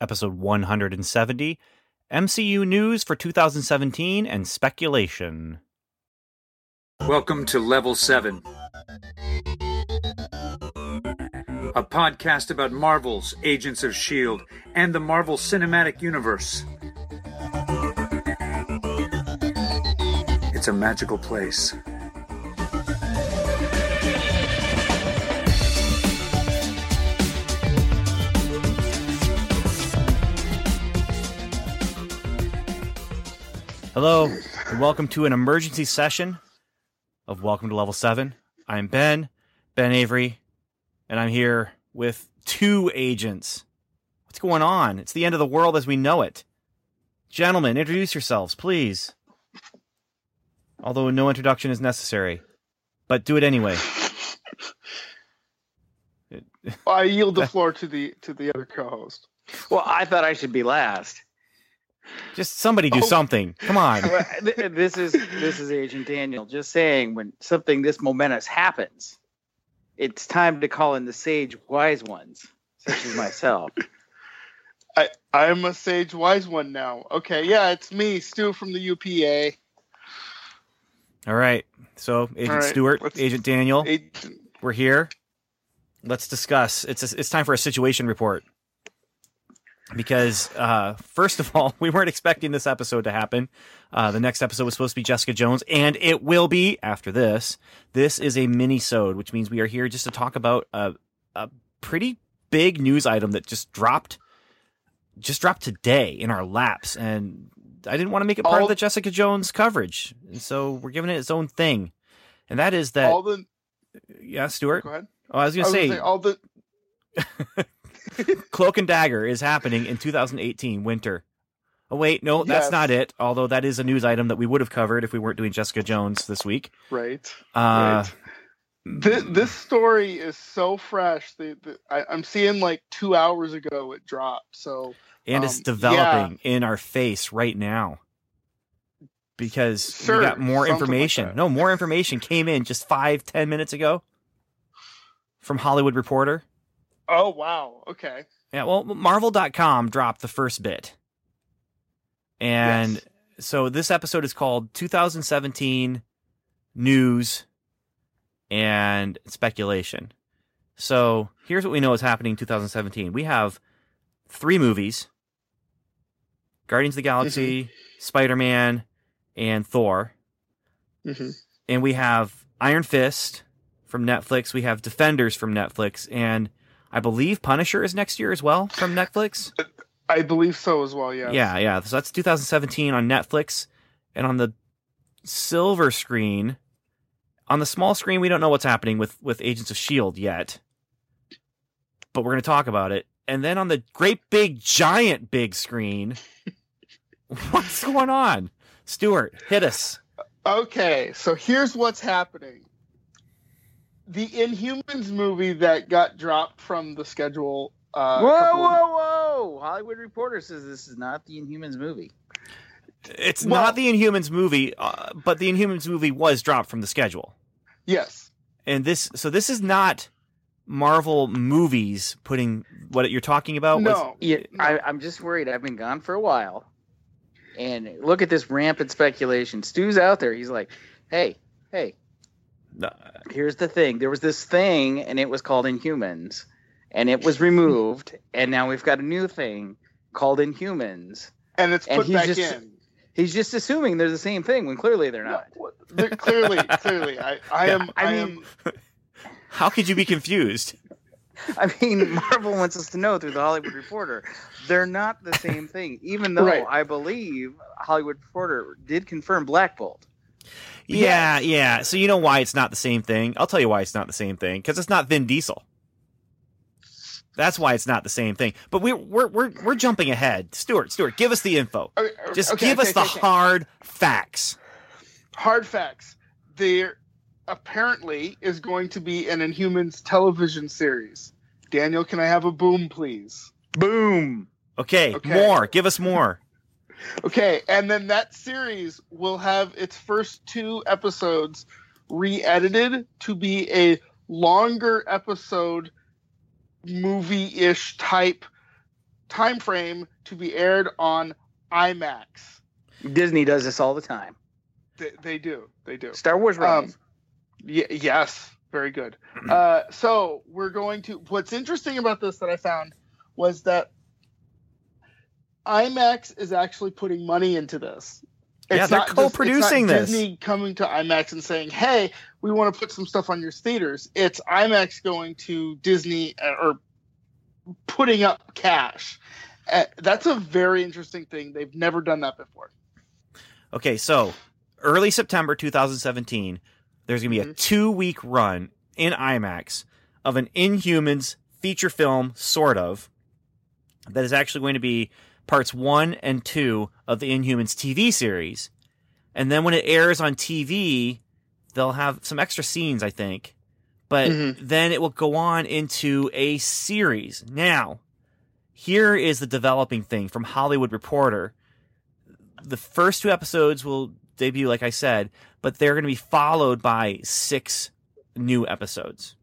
episode 170, MCU news for 2017 and speculation. Welcome to Level 7, a podcast about Marvel's Agents of S.H.I.E.L.D. and the Marvel Cinematic Universe. It's a magical place. Hello, and welcome to an emergency session of Welcome to Level 7. I'm Ben, Ben Avery, and I'm here with two agents. What's going on? It's the end of the world as we know it. Gentlemen, introduce yourselves, please. Although no introduction is necessary, but do it anyway. I yield the floor to the to the other co-host. Well, I thought I should be last. Just somebody do Oh. something. Come on. This is this is Agent Daniel just saying when something this momentous happens, it's time to call in the sage wise ones, such as myself. I I'm a sage wise one now. Okay, yeah, it's me, Stu from the UPA. All right. So, Agent All right, Stewart, Agent Daniel, Agent- we're here. Let's discuss. It's it's time for a situation report. Because uh, first of all, we weren't expecting this episode to happen. Uh, the next episode was supposed to be Jessica Jones, and it will be after this. This is a mini-sode, which means we are here just to talk about a, a pretty big news item that just dropped, just dropped today in our laps, and I didn't want to make it part of the Jessica Jones coverage, and so we're giving it its own thing, and that is that. all the yeah, Stuart. go ahead. Oh, I was gonna was say, gonna say all the Cloak and Dagger is happening in 2018 winter. Oh wait, no, that's Yes. not it. Although that is a news item that we would have covered if we weren't doing Jessica Jones this week. right. Uh, right. This, this story is so fresh. The, the, I, I'm seeing like two hours ago it dropped. So and it's um, developing in our face right now because Sure, we got more something like information. no, more information came in just five, ten minutes ago from Hollywood Reporter. Oh wow, okay. Yeah, well, Marvel.com dropped the first bit. And Yes. so this episode is called 2017 News and Speculation. So here's what we know is happening in 2017. We have three movies Guardians of the Galaxy, Spider Man, and Thor. hmm And we have Iron Fist from Netflix. We have Defenders from Netflix. And I believe Punisher is next year as well from Netflix. I believe so as well. Yeah. Yeah, yeah. So that's 2017 on Netflix, and on the silver screen, on the small screen, we don't know what's happening with with Agents of Shield yet, but we're going to talk about it. And then on the great big giant big screen, what's going on? Stuart, hit us. Okay, so here's what's happening. The Inhumans movie that got dropped from the schedule. Uh, a whoa, of- whoa, whoa! Hollywood Reporter says this is not the Inhumans movie. It's Well- not the Inhumans movie, uh, but the Inhumans movie was dropped from the schedule. Yes. And this, so this is not Marvel movies putting what you're talking about. was- no. Yeah, I, I'm just worried. I've been gone for a while, and look at this rampant speculation. Stu's out there. He's like, "Hey, hey, Here's the thing. There was this thing, and it was called Inhumans, and it was removed, and now we've got a new thing called Inhumans." And it's And put he's back just- in. He's just assuming they're the same thing when clearly they're not. No, they're- clearly, clearly, I, I Yeah, am. I I, mean- am. How could you be confused? I mean, Marvel wants us to know through the Hollywood Reporter they're not the same thing. Even though Right. I believe Hollywood Reporter did confirm Black Bolt. Yeah, yeah. So you know why it's not the same thing? I'll tell you why it's not the same thing. Because it's not Vin Diesel. That's why it's not the same thing. But we're we're we're we're jumping ahead. Stuart, Stuart, give us the info. Oh, oh, okay, Just okay, give okay, us the okay, okay. hard facts. hard facts. There apparently is going to be an Inhumans television series. Daniel, can I have a boom, please? Boom. Okay, Okay. more. Give us more. Okay, and then that series will have its first two episodes re-edited to be a longer episode movie-ish type time frame to be aired on IMAX. Disney does this all the time. They, they do. They do. Star Wars runs. Um, y- yes, very good. Uh, so we're going to. What's interesting about this that I found was that IMAX is actually putting money into this. Yeah, they're not just- it's co-producing not this. Disney coming to IMAX and saying, "Hey, we want to put some stuff on your theaters." It's IMAX going to Disney uh, or putting up cash. Uh, that's a very interesting thing. They've never done that before. Okay, so early September 2017, there's going to be a Mhm. two week run in IMAX of an Inhumans feature film, sort of, that is actually going to be parts one and two of the Inhumans TV series. And then when it airs on TV, they'll have some extra scenes, I think. But Mhm. then it will go on into a series. Now, here is the developing thing from Hollywood Reporter the first two episodes will debut, like I said, but they're going to be followed by six new episodes.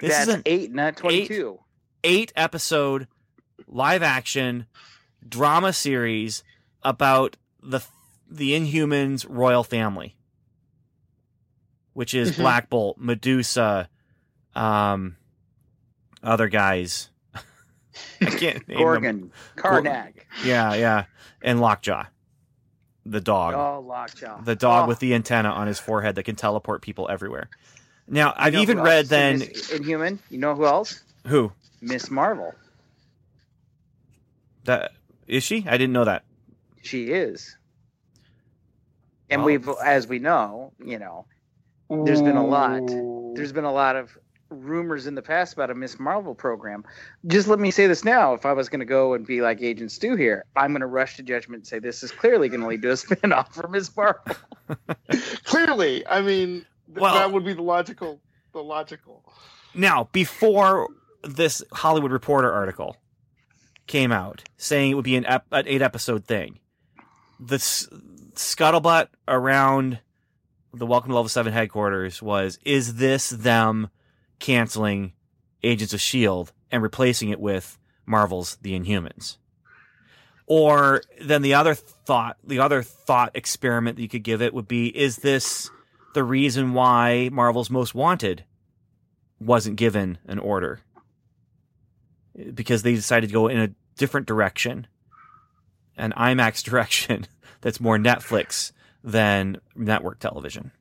This That's is an eight, not twenty-two. eight episode live action drama series about the the Inhumans royal family, which is Mhm. Black Bolt, Medusa, um, other guys. I can't name them. Gorgon, Karnak. Yeah, yeah, and Lockjaw, the dog. Oh, Lockjaw. the dog Oh, with the antenna on his forehead that can teleport people everywhere. Now, you I've know even read then Inhuman. You know who else? who Miss Marvel. that is she? I didn't know that. She is. And Well- we've, as we know, you know, There's been a lot. There's been a lot of rumors in the past about a Miss Marvel program. Just let me say this now. If I was going to go and be like Agent Stu here, I'm going to rush to judgment and say this is clearly going to lead to a spinoff for Miss Marvel. Clearly, I mean, th- Well- that would be the logical. The logical. Now, before this Hollywood Reporter article came out saying it would be an, ep- an eight episode thing, the s- scuttlebutt around the Welcome to Level 7 headquarters was is this them canceling Agents of S.H.I.E.L.D. And replacing it with Marvel's The Inhumans? Or then the other thought, the other thought experiment that you could give it would be is this the reason why Marvel's Most Wanted wasn't given an order because they decided to go in a different direction, an IMAX direction that's more Netflix than network television.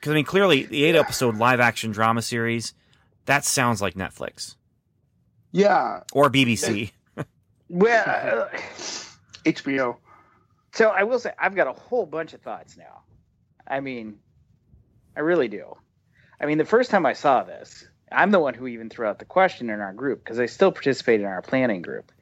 Because I mean, clearly the eight episode live action drama series that sounds like Netflix Yeah, or BBC. well, uh, HBO. so I will say I've got a whole bunch of thoughts now. I mean, I really do. I mean, the first time I saw this, I'm the one who even threw out the question in our group because I still participate in our planning group.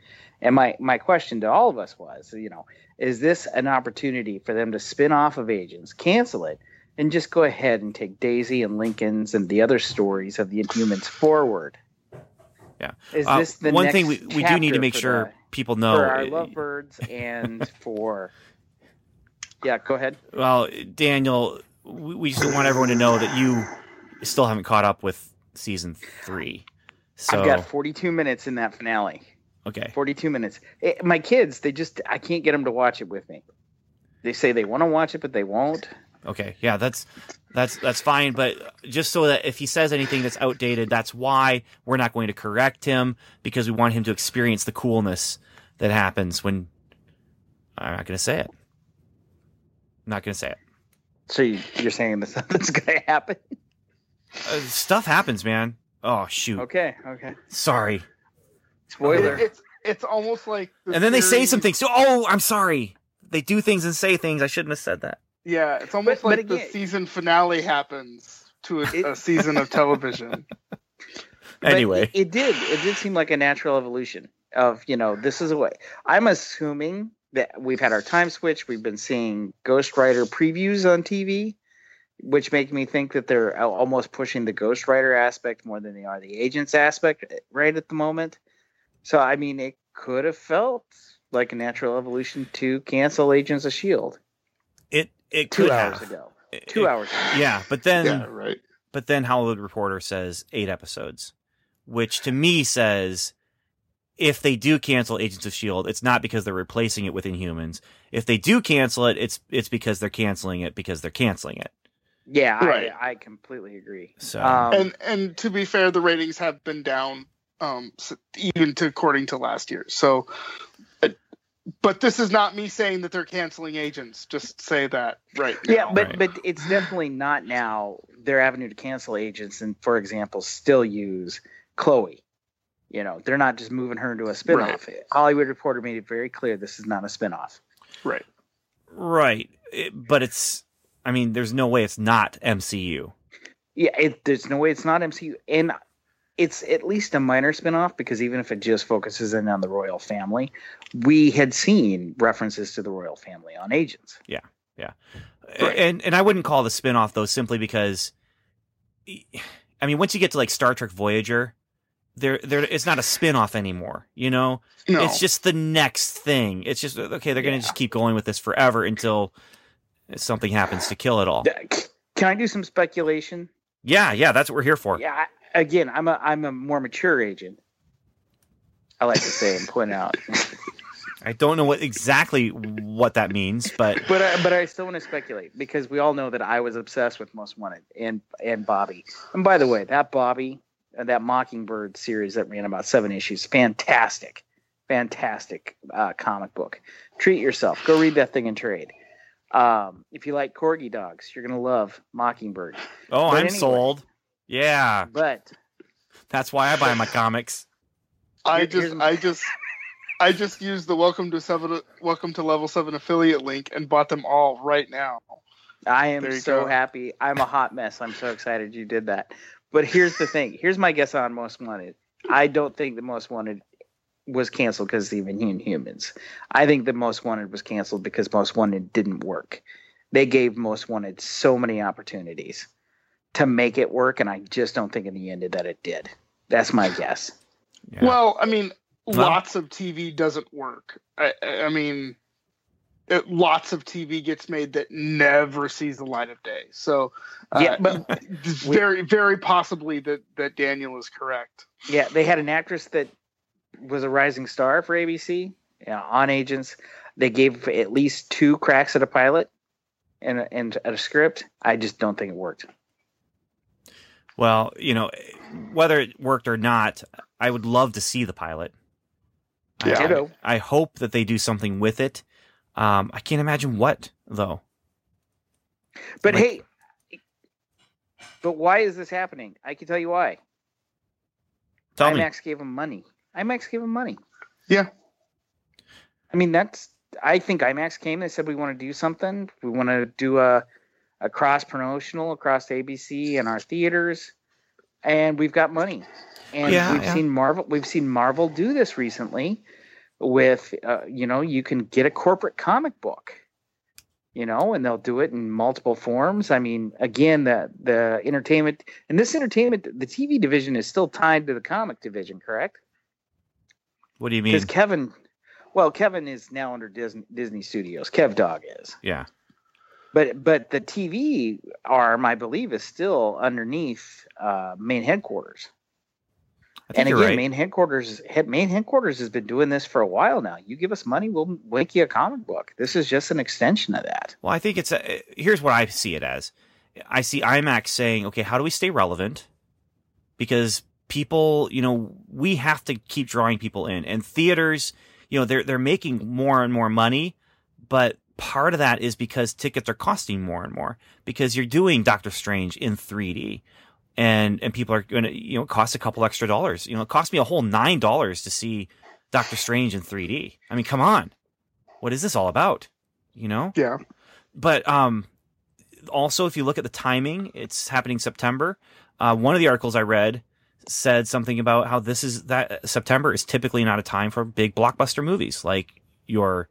And my, my question to all of us was, you know, is this an opportunity for them to spin off of Agents, cancel it, and just go ahead and take Daisy and Lincoln's and the other stories of the Inhumans forward? Yeah. Is Uh, this the one next thing we, we do need to make sure the- people know. for our lovebirds and for yeah go ahead well, Daniel, we, we just want everyone to know that you still haven't caught up with season three. So i've got 42 minutes in that finale okay, 42 minutes Eh, my kids they just i can't get them to watch it with me they say they want to watch it but they won't Okay, yeah, that's that's that's fine. But just so that if he says anything that's outdated, that's why we're not going to correct him because we want him to experience the coolness that happens when. I'm not going to say it. I'm not going to say it. so you, you're saying that something's gonna happen Uh, stuff happens, man. Oh shoot! okay okay Sorry. spoiler It- it's it's almost like. the And then they say series- some things. So, oh, I'm sorry. They do things and say things. I shouldn't have said that. Yeah, it's almost But- but like the season finale happens to a, It- a season of television. Anyway, it, it did. It did seem like a natural evolution of you know this is a way. I'm assuming that we've had our time switch. We've been seeing Ghost Rider previews on TV, which make me think that they're almost pushing the Ghost Rider aspect more than they are the agents aspect eh, right at the moment. So I mean, it could have felt like a natural evolution to cancel Agents of Shield it it two could hours have. ago. It- Two it- hours. Ago. Yeah, but then yeah, right. But then Hollywood Reporter says eight episodes, which to me says if they do cancel Agents of Shield, it's not because they're replacing it with Inhumans. If they do cancel it, it's it's because they're canceling it because they're canceling it. Yeah, Right. I, I completely agree. So Um, and and to be fair, the ratings have been down, um, even to according to last year. So, uh, but this is not me saying that they're canceling agents. Just say that right. yeah, but Right. but it's definitely not now their avenue to cancel agents and, for example, still use Chloe. You know, they're not just moving her into a spinoff. Hollywood Reporter made it very clear this is not a spinoff. right. right, It- but it's. I mean, there's no way it's not MCU. Yeah, it, there's no way it's not MCU, and it's at least a minor spinoff because even if it just focuses in on the royal family, we had seen references to the royal family on Agents. Yeah, yeah, right. And and I wouldn't call the spin-off though simply because I mean, once you get to like Star Trek Voyager, there there it's not a spin-off anymore, you know? No, It's just the next thing. It's just okay, they're going to Yeah. just keep going with this forever until something happens to kill it all. Can I do some speculation? Yeah, yeah, that's what we're here for. Yeah, again, I'm a I'm a more mature agent. I like to say and point out, I don't know what exactly what that means, but but I, but I still want to speculate because we all know that I was obsessed with Most Wanted and and Bobby. And by the way, that Bobby, uh, that Mockingbird series that ran about seven issues, fantastic, fantastic uh, comic book. Treat yourself. Go read that thing in trade. Um, if you like corgi dogs, you're gonna love Mockingbird. oh, But I'm anyway. sold. Yeah, But that's why I buy my comics. I just, here's- I just, I just used the welcome to seven, welcome to level seven affiliate link and bought them all right now. I am so go. happy. I'm a hot mess. I'm so excited you did that. But here's the thing. Here's my guess on Most Wanted. I don't think the Most Wanted was canceled because of Inhumans. I think the Most Wanted was canceled because Most Wanted didn't work. They gave Most Wanted so many opportunities to make it work, and I just don't think in the end that it did. That's my guess. Yeah. Well, I mean, Well- lots of TV doesn't work. I, I I mean, it, lots of TV gets made that never sees the light of day. So, uh, Yeah, but it's very, very possibly that that Daniel is correct. Yeah, they had an actress that was a rising star for ABC yeah, on Agents. They gave at least two cracks at a pilot and a, and at a script. I just don't think it worked. Well, you know, whether it worked or not, I would love to see the pilot. I- Yeah. I, I hope that they do something with it. Um, I can't imagine what though. But Like- hey, but why is this happening? I can tell you why. Tell me. IMAX gave them money. IMAX gave them money. Yeah. I mean, that's. I think IMAX came. They said we want to do something. We want to do a a cross promotional across ABC and our theaters, and we've got money. And Yeah, we've yeah. seen Marvel. We've seen Marvel do this recently. With uh, you know, you can get a corporate comic book. You know, and they'll do it in multiple forms. I mean, again, the the entertainment and this entertainment, the TV division is still tied to the comic division, correct? What do you mean? Because Kevin, well, Kevin is now under Disney, Disney Studios. Kev Dog is, Yeah. but but the TV arm, I believe, is still underneath uh, main headquarters. I think And again, right. main headquarters, head, main headquarters has been doing this for a while now. You give us money, we'll make you a comic book. This is just an extension of that. Well, I think it's a, here's what I see it as. I see IMAX saying, okay, how do we stay relevant? Because people, you know, we have to keep drawing people in, and theaters, you know, they're they're making more and more money, but part of that is because tickets are costing more and more because you're doing Doctor Strange in 3D. And and people are going to you know cost a couple extra dollars. You know, it cost me a whole nine dollars to see Doctor Strange in 3D. I mean, come on, what is this all about? You know? Yeah. but um also if you look at the timing it's happening september uh, one of the articles i read said something about how this is that september is typically not a time for big blockbuster movies like your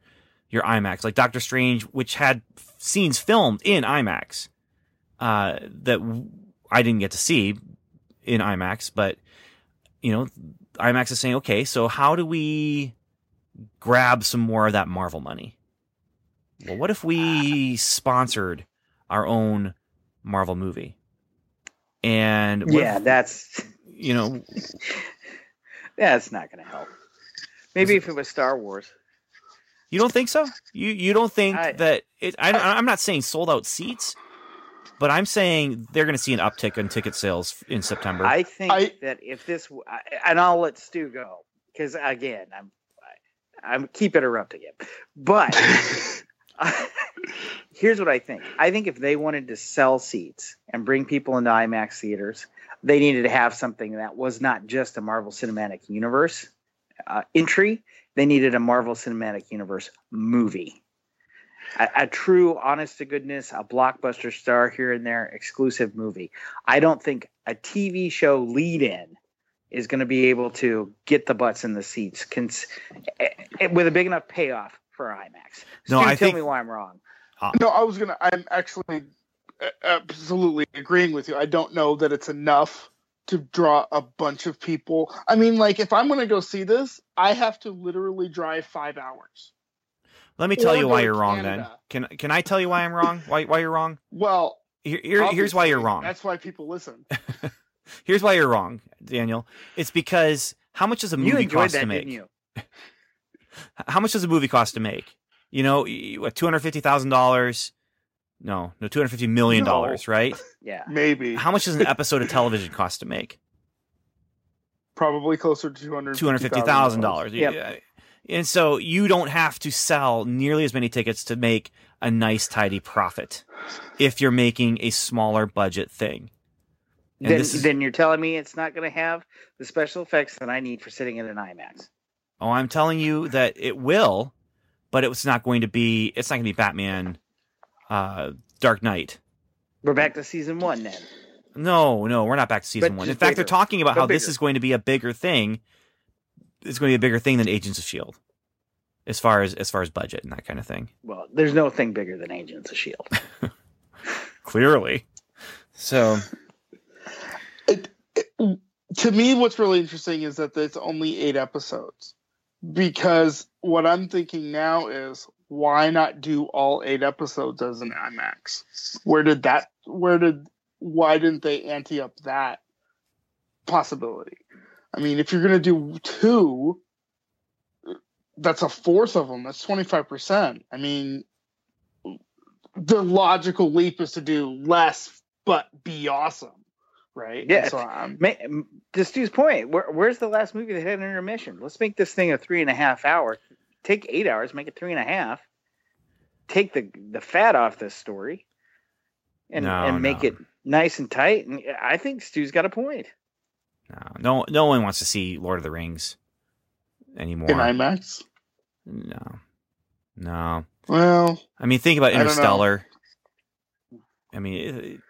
your imax like doctor strange which had scenes filmed in imax uh that I didn't get to see in imax but you know imax is saying okay so how do we grab some more of that marvel money well, what if we sponsored our own Marvel movie? And Yeah, if, that's you know, that's not going to help. Maybe if it was Star Wars. You don't think so? You you don't think I- that it? I, I'm not saying sold out seats, but I'm saying they're going to see an uptick in ticket sales in September. I think I- that if this, and I'll let Stu go because again, I'm, I, I'm keep interrupting him. But here's what I think. I think if they wanted to sell seats and bring people into IMAX theaters, they needed to have something that was not just a Marvel Cinematic Universe uh, entry. They needed a Marvel Cinematic Universe movie. A, a true, honest to goodness, a blockbuster star here and there, exclusive movie. I don't think a TV show lead in is going to be able to get the butts in the seats cons- eh, eh, with a big enough payoff for IMAX. No, Stu, I tell think- me why I'm wrong. no, I was gonna. I'm actually absolutely agreeing with you. I don't know that it's enough to draw a bunch of people. I mean, like if I'm gonna go see this, I have to literally drive five hours. Let me tell or you why you're wrong. Then can can I tell you why I'm wrong? Why why you're wrong? Well, Here, here- here's why you're wrong. That's why people listen. Here's why you're wrong, Daniel. It's because how much does a movie cost that, to make? didn't you? How much does a movie cost to make? You know, what two hundred fifty thousand dollars? No, no, two hundred fifty million dollars, right? Yeah. Maybe How much does an episode of television cost to make? probably closer to two hundred Two hundred fifty thousand dollars. Yeah, And so you don't have to sell nearly as many tickets to make a nice, tidy profit if you're making a smaller budget thing. And Then, is- then you're telling me it's not going to have the special effects that I need for sitting in an IMAX. Oh, I'm telling you that it will, but it's not going to be. It's not going to be Batman, uh, Dark Knight. We're back to season one then. No, no, we're not back to season But one. In just fact, they're talking about But how this is going to be a bigger thing. It's going to be a bigger thing than Agents of Shield, as far as as far as budget and that kind of thing. Well, there's no thing bigger than Agents of Shield. Clearly, so it, it- to me what's really interesting is that it's only eight episodes because what i'm thinking now is why not do all eight episodes as an imax? Where did that where did why didn't they ante up that possibility? I mean if you're to do two that's a fourth of them that's 25% i mean the logical leap is to do less but be awesome right Yeah. And so um, I'm, to Stu's point, where, where's the last movie that had an intermission? Let's make this thing a three and a half hour. Take eight hours, make it three and a half. Take the the fat off this story, and No, and make no. it nice and tight. And I think Stu's got a point. no, no, no one wants to see Lord of the Rings anymore. in imax no, no. well I mean, think about I don't know. Interstellar. I mean, it- un-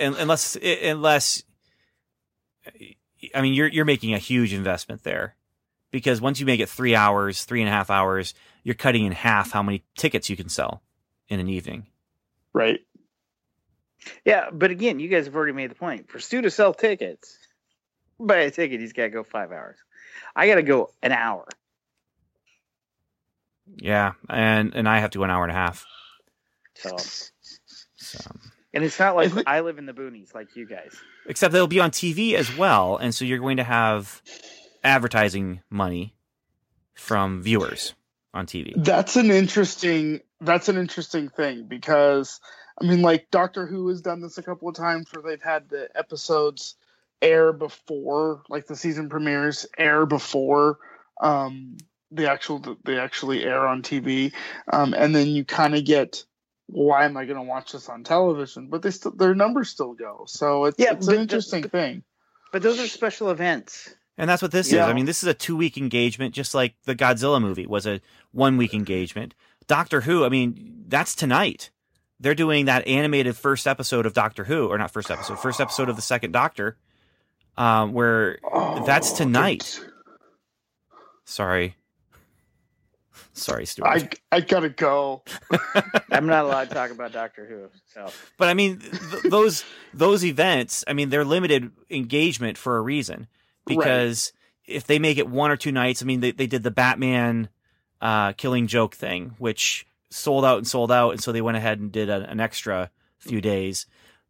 unless unless I mean, you're you're making a huge investment there because once you make it three hours, three and a half hours, you're cutting in half how many tickets you can sell in an evening. right Yeah, but again, you guys have already made the point. For Stu to sell tickets, buy a ticket, he's got to go five hours. I got to go an hour. Yeah, and and I have to go an hour and a half. So, So. And it's not like it- I live in the boonies like you guys. Except they'll be on TV as well, and so you're going to have advertising money from viewers on TV. that's an interesting that's an interesting thing because i mean like doctor who has done this a couple of times where they've had the episodes air before like the season premieres air before um the actual they actually air on tv um and then you kind of get why am i going to watch this on television but they still their numbers still go so it's, Yeah, it's but an interesting the- thing But those are special events. And that's what this Yeah. is. I mean, this is a two week engagement, just like the Godzilla movie was a one week engagement. Doctor Who, I mean, that's tonight. They're doing that animated first episode of Doctor Who, or not first episode, first episode of the second Doctor, um, where That's Oh, tonight. it's- sorry, sorry, Stuart. i i gotta go I'm not allowed to talk about Doctor Who. So But I mean, th- those those events, I mean, they're limited engagement for a reason because if they make it one or two nights, I mean, they they did the Batman uh, Killing Joke thing, which sold out and sold out, and so they went ahead and did a, an extra few days.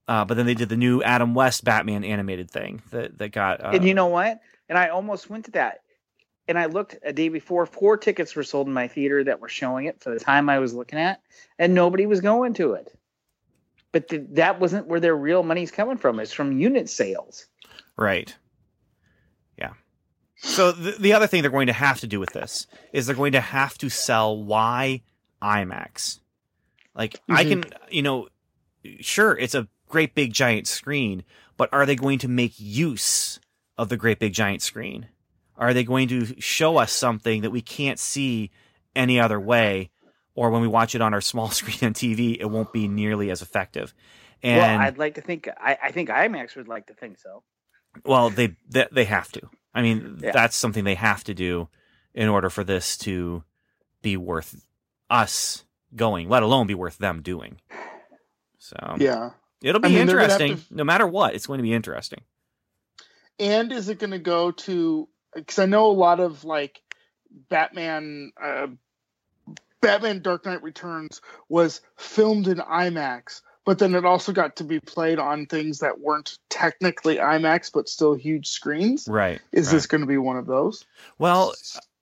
Uh, but then they did the new Adam West Batman animated thing that that got. Uh, and you know what? And I almost went to that. And I looked a day before. Four tickets were sold in my theater that were showing it for the time I was looking at, and nobody was going to it. But th- that wasn't where their real money's coming from. It's from unit sales. Right. Yeah. So the, the other thing they're going to have to do with this is they're going to have to sell why IMAX. Like I Mhm. can, you know, sure it's a great big giant screen, but are they going to make use of the great big giant screen? Are they going to show us something that we can't see any other way? Or when we watch it on our small screen on TV, it won't be nearly as effective. And well, I'd like to think. I, I think IMAX would like to think so. Well, they they, they have to. I mean, Yeah. that's something they have to do in order for this to be worth us going, let alone be worth them doing. So Yeah. it'll be I mean, they're gonna have interesting. to- No matter what, it's going to be interesting. And is it going to go to? Because I know a lot of like Batman, uh, Batman Dark Knight Returns was filmed in IMAX, but then it also got to be played on things that weren't technically IMAX, but still huge screens. Right. Is right. this going to be one of those? Well,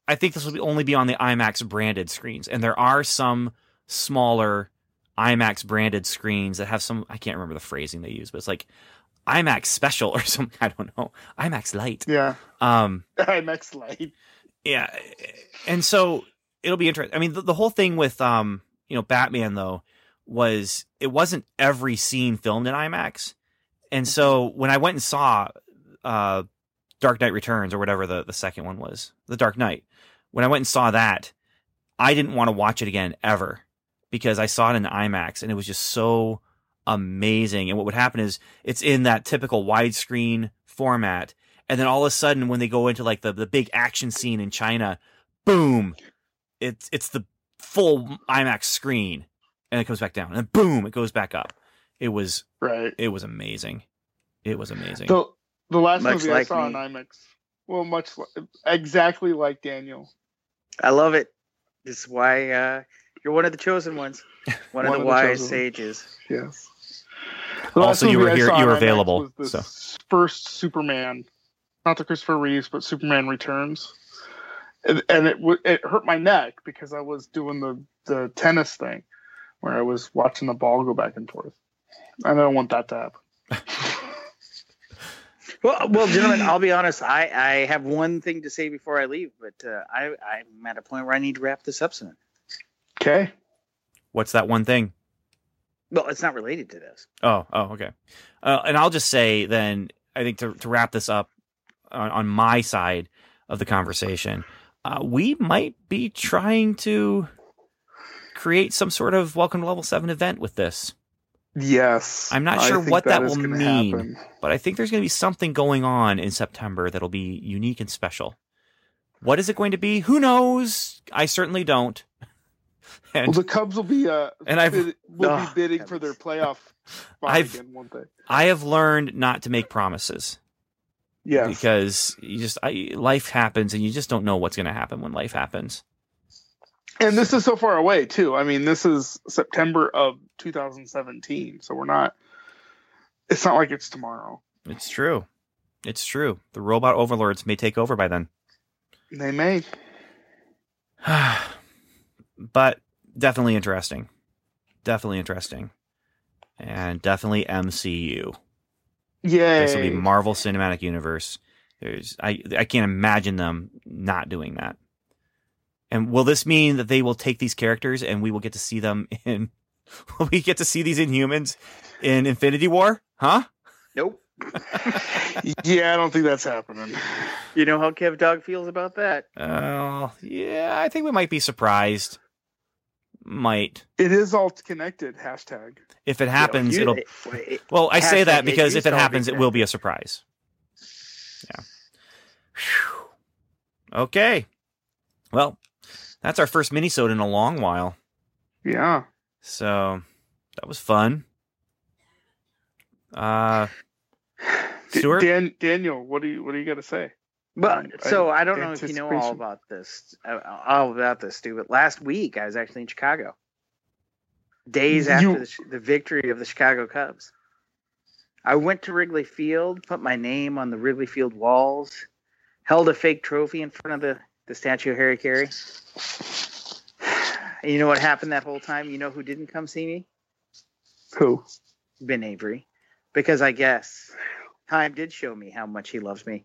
I think this will only be on the IMAX branded screens, and there are some smaller IMAX branded screens that have some. I can't remember the phrasing they use, but it's like IMAX special or something. I don't know. IMAX light. Yeah, Um. IMAX light. yeah and so it'll be interesting i mean the, the whole thing with um you know batman though was it wasn't every scene filmed in imax and so when i went and saw uh dark knight returns or whatever the, the second one was the dark knight when i went and saw that i didn't want to watch it again ever because i saw it in imax and it was just so amazing and what would happen is it's in that typical widescreen format and then all of a sudden when they go into like the, the big action scene in China, boom, it's it's the full IMAX screen, and it comes back down, and then boom, it goes back up. It was Right. it was amazing. It was amazing. The the last Much movie I saw me. on IMAX. Well, much li- exactly like Daniel. I love it. This is why uh, you're one of the chosen ones. One, of the wise chosen. sages. Yes. The Also, you were I here- you were available, so. first Superman, not the Christopher Reeves, but Superman Returns, and, and it w- it hurt my neck because I was doing the the tennis thing, where I was watching the ball go back and forth. I don't want that to happen. Well, well, gentlemen, I'll be honest. I, I have one thing to say before I leave, but uh, I, I'm at a point where I need to wrap this up soon. Okay. What's that one thing? Well, it's not related to this. Oh, oh, okay. Uh, and I'll just say then, I think to, to wrap this up on, on my side of the conversation, uh, we might be trying to create some sort of welcome to level seven event with this. Yes. I'm not sure think what that will mean. happen. But I think there's going to be something going on in September that'll be unique and special. What is it going to be? Who knows? I certainly don't. And Well, the Cubs will be uh And I've- will Oh, be bidding for their playoff I've- again one day. I have learned not to make promises. Yes. because you just I, life happens and you just don't know what's going to happen when life happens. And this is so far away too. I mean, this is September of 2017, so we're not. It's not like it's tomorrow. It's true. It's true. The robot overlords may take over by then. They may. but definitely interesting. Definitely interesting. And definitely MCU. Yeah. This will be Marvel Cinematic Universe. There's I I can't imagine them not doing that. And will this mean that they will take these characters and we will get to see them in will we get to see these Inhumans in Infinity War? Huh? Nope. yeah, I don't think that's happening. You know how Kev Dog feels about that. Oh, yeah, I think we might be surprised. Might. It is all connected. Hashtag. If it happens, You- it'll it- it- Well, I say Hashtag that it because if it to all be happens, it will be a surprise. Yeah. Phew. Okay. Well, that's our first minisode in a long while. Yeah. So that was fun. Uh, D- Stuart? Dan, Daniel, what do you what do you got to say? Well, Um, so I- I don't know if you know all about this, uh, all about this, Stu. But last week I was actually in Chicago, days after You- the, the victory of the Chicago Cubs. I went to Wrigley Field, put my name on the Wrigley Field walls, held a fake trophy in front of the the statue of Harry Caray. And you know what happened that whole time? You know who didn't come see me? Who? Ben Avery. Because I guess time did show me how much he loves me.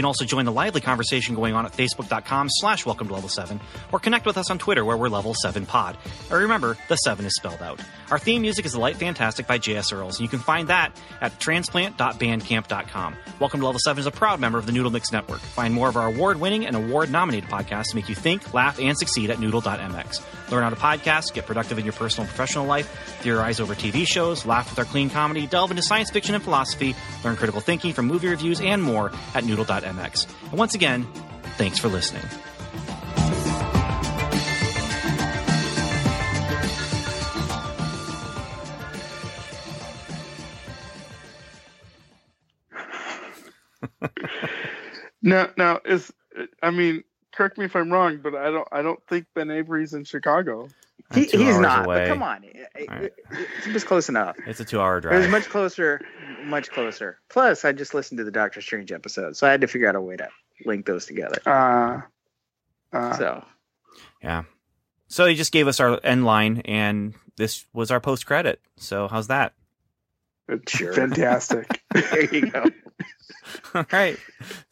You can also join the lively conversation going on at facebook.com slash welcome to level 7 or connect with us on Twitter where we're level 7 pod. And remember, the 7 is spelled out. Our theme music is The Light Fantastic by J.S. Earls, and you can find that at transplant.bandcamp.com. Welcome to Level 7 is a proud member of the Noodle Mix Network. Find more of our award-winning and award-nominated podcasts to make you think, laugh, and succeed at noodle.mx. Learn how to podcast, get productive in your personal and professional life, theorize over TV shows, laugh with our clean comedy, delve into science fiction and philosophy, learn critical thinking from movie reviews, and more at noodle.mx. And once again, thanks for listening. No, no. Is I mean, correct me if I'm wrong, but I don't. I don't think Ben Avery's in Chicago. He, he's not, away. but come on. It, it- it was close enough. It's a two-hour drive. It was much closer, much closer. Plus, I just listened to the Doctor Strange episode, so I had to figure out a way to link those together. Uh, uh, So, Yeah. So he just gave us our end line, and this was our post credit. So how's that? it's Sure. fantastic. there you go. All right.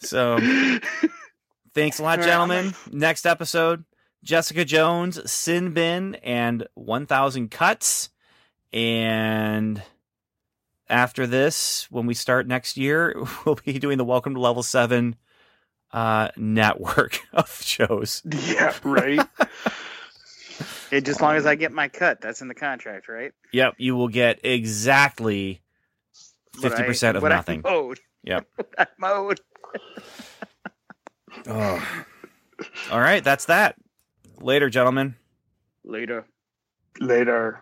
So thanks a lot, gentlemen. Next episode Jessica Jones, Sin Bin, and 1,000 Cuts. And after this, when we start next year, we'll be doing the Welcome to Level 7 uh, network of shows. yeah, right. Hey, just as long as I get my cut, that's in the contract, right? Yep, you will get exactly What I- 50% of nothing. I mowed. Yep. I mowed. Oh. All right, that's that. Later, gentlemen. Later. Later.